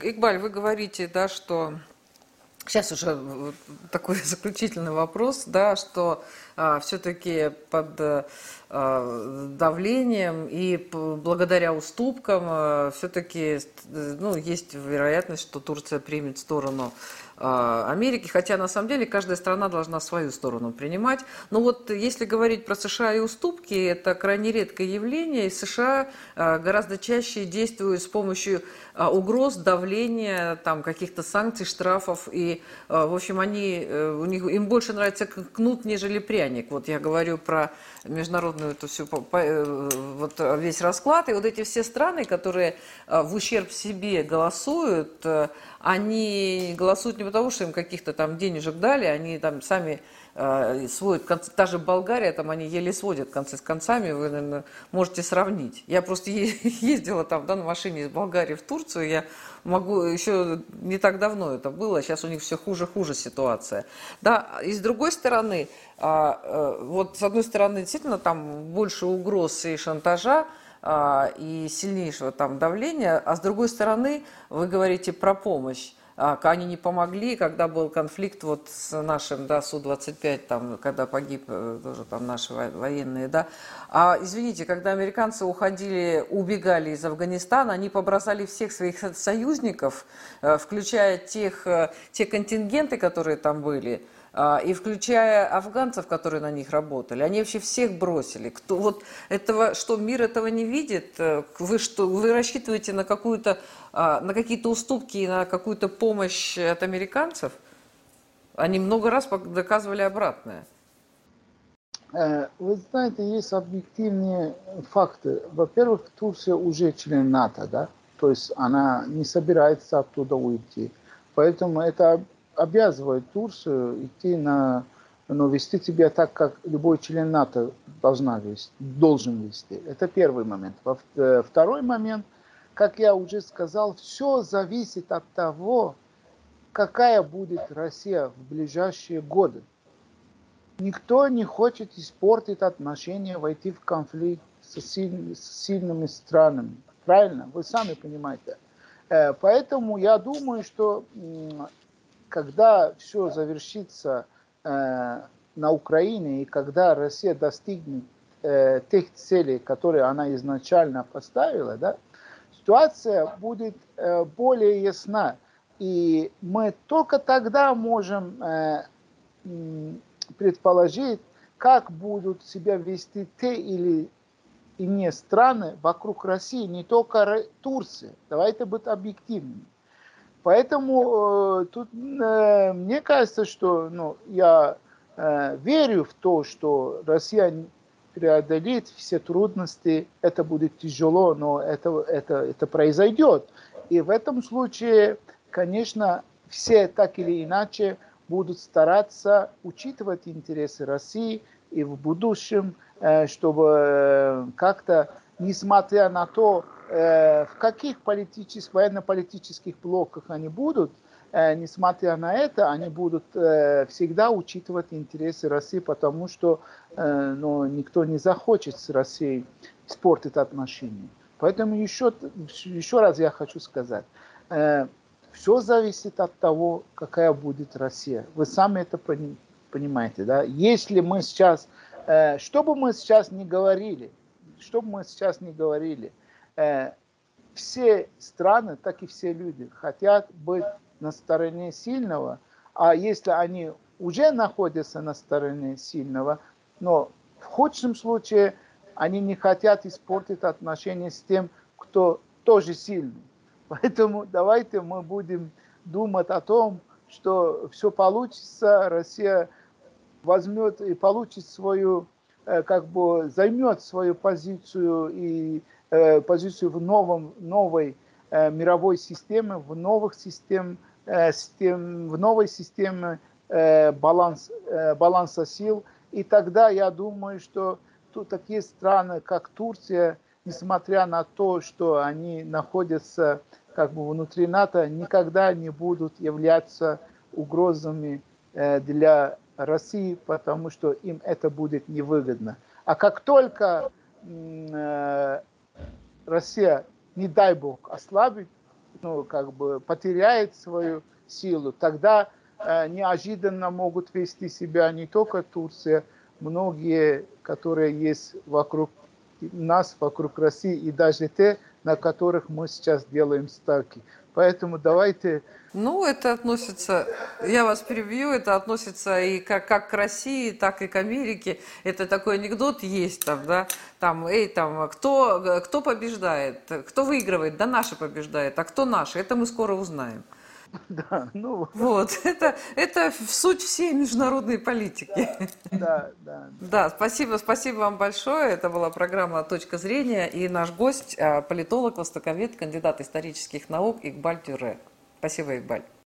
Игбаль, вы говорите, да, что Сейчас уже такой заключительный вопрос, да, что а, все-таки под а, давлением и благодаря уступкам а, все-таки ну, есть вероятность, что Турция примет сторону Америки, хотя на самом деле каждая страна должна свою сторону принимать. Но вот если говорить про США и уступки, это крайне редкое явление, и США а, гораздо чаще действуют с помощью а, угроз, давления, там, каких-то санкций, штрафов, и, в общем, они, э, у них, им больше нравится кнут, нежели пряник. Вот я говорю про международную эту всю, э, вот весь расклад, и вот эти все страны, которые в ущерб себе голосуют, э, они голосуют не потому, что им каких-то там денежек дали, они там сами э, сводят, та же Болгария, там они еле сводят концы с концами, вы, наверное, можете сравнить. Я просто ездила там да, на машине из Болгарии в Турцию, я могу, еще не так давно это было, сейчас у них все хуже-хуже ситуация. Да, и с другой стороны, а, э, вот с одной стороны, действительно, там больше угроз и шантажа, а, и сильнейшего там давления, а с другой стороны вы говорите про помощь. А, они не помогли, когда был конфликт вот с нашим, да, Су-25, там, когда погиб э, тоже там наши военные, да. А, извините, когда американцы уходили, убегали из Афганистана, они побросали всех своих союзников, э, включая тех, э, те контингенты, которые там были, и включая афганцев, которые на них работали, они вообще всех бросили. Кто, вот этого, что мир этого не видит, э, вы, что, вы рассчитываете на, какую-то, а, на какие-то уступки и на какую-то помощь от американцев? Они много раз доказывали обратное. Э, вы знаете, есть объективные факты. Во-первых, Турция уже член НАТО, да? То есть она не собирается оттуда уйти. Поэтому это обязывает Турцию идти на, ну, вести тебя так, как любой член НАТО должна вести, должен вести. Это первый момент. Э, второй момент, как я уже сказал, все зависит от того, какая будет Россия в ближайшие годы. Никто не хочет испортить отношения, войти в конфликт с, силь, с сильными странами. Правильно? Вы сами понимаете. Э, поэтому я думаю, что когда все завершится э, на Украине и когда Россия достигнет э, тех целей, которые она изначально поставила, да, ситуация будет э, более ясна. И мы только тогда можем э, предположить, как будут себя вести те или иные страны вокруг России, не только Турция. Давайте быть объективными. Поэтому э, тут э, мне кажется, что ну, я э, верю в то, что Россия преодолеет все трудности. Это будет тяжело, но это, это, это произойдет. И в этом случае, конечно, все так или иначе будут стараться учитывать интересы России и в будущем, э, чтобы э, как-то, несмотря на то, в каких политических, военно-политических блоках они будут, э, несмотря на это, они будут э, всегда учитывать интересы России, потому что ну, никто не захочет с Россией испортить отношения. Поэтому еще, еще раз я хочу сказать, все зависит от того, какая будет Россия. Вы сами это понимаете, да? Если мы сейчас, что бы мы сейчас не говорили, что бы мы сейчас не говорили, э, все страны, так и все люди хотят быть на стороне сильного, а если они уже находятся на стороне сильного, но в худшем случае они не хотят испортить отношения с тем, кто тоже сильный. Поэтому давайте мы будем думать о том, что все получится, Россия возьмет и получит свою, э, как бы займет свою позицию и Э, позицию в новом, новой э, мировой системе, в новых систем, э, систем, в новой системе баланс, баланса сил. И тогда я думаю, что тут такие страны, как Турция, несмотря на то, что они находятся как бы внутри НАТО, никогда не будут являться угрозами для России, потому что им это будет невыгодно. А как только Россия, не дай бог, ослабит ну, как бы потеряет свою силу, тогда э, неожиданно могут вести себя не только Турция, многие, которые есть вокруг нас, вокруг России, и даже те, на которых мы сейчас делаем ставки. Поэтому давайте... Ну, это относится, я вас перебью, это относится и как, как к России, так и к Америке. Это такой анекдот есть там, да, там, эй, там, кто, кто побеждает, кто выигрывает, да наши побеждает, а кто наши, это мы скоро узнаем. Да, ну... Вот, это, это суть всей международной политики. Да, да. Да, спасибо, спасибо вам большое. Это была программа «Точка зрения». И наш гость, а, политолог, востоковед, кандидат исторических наук Игбаль Тюре. Спасибо, Игбаль.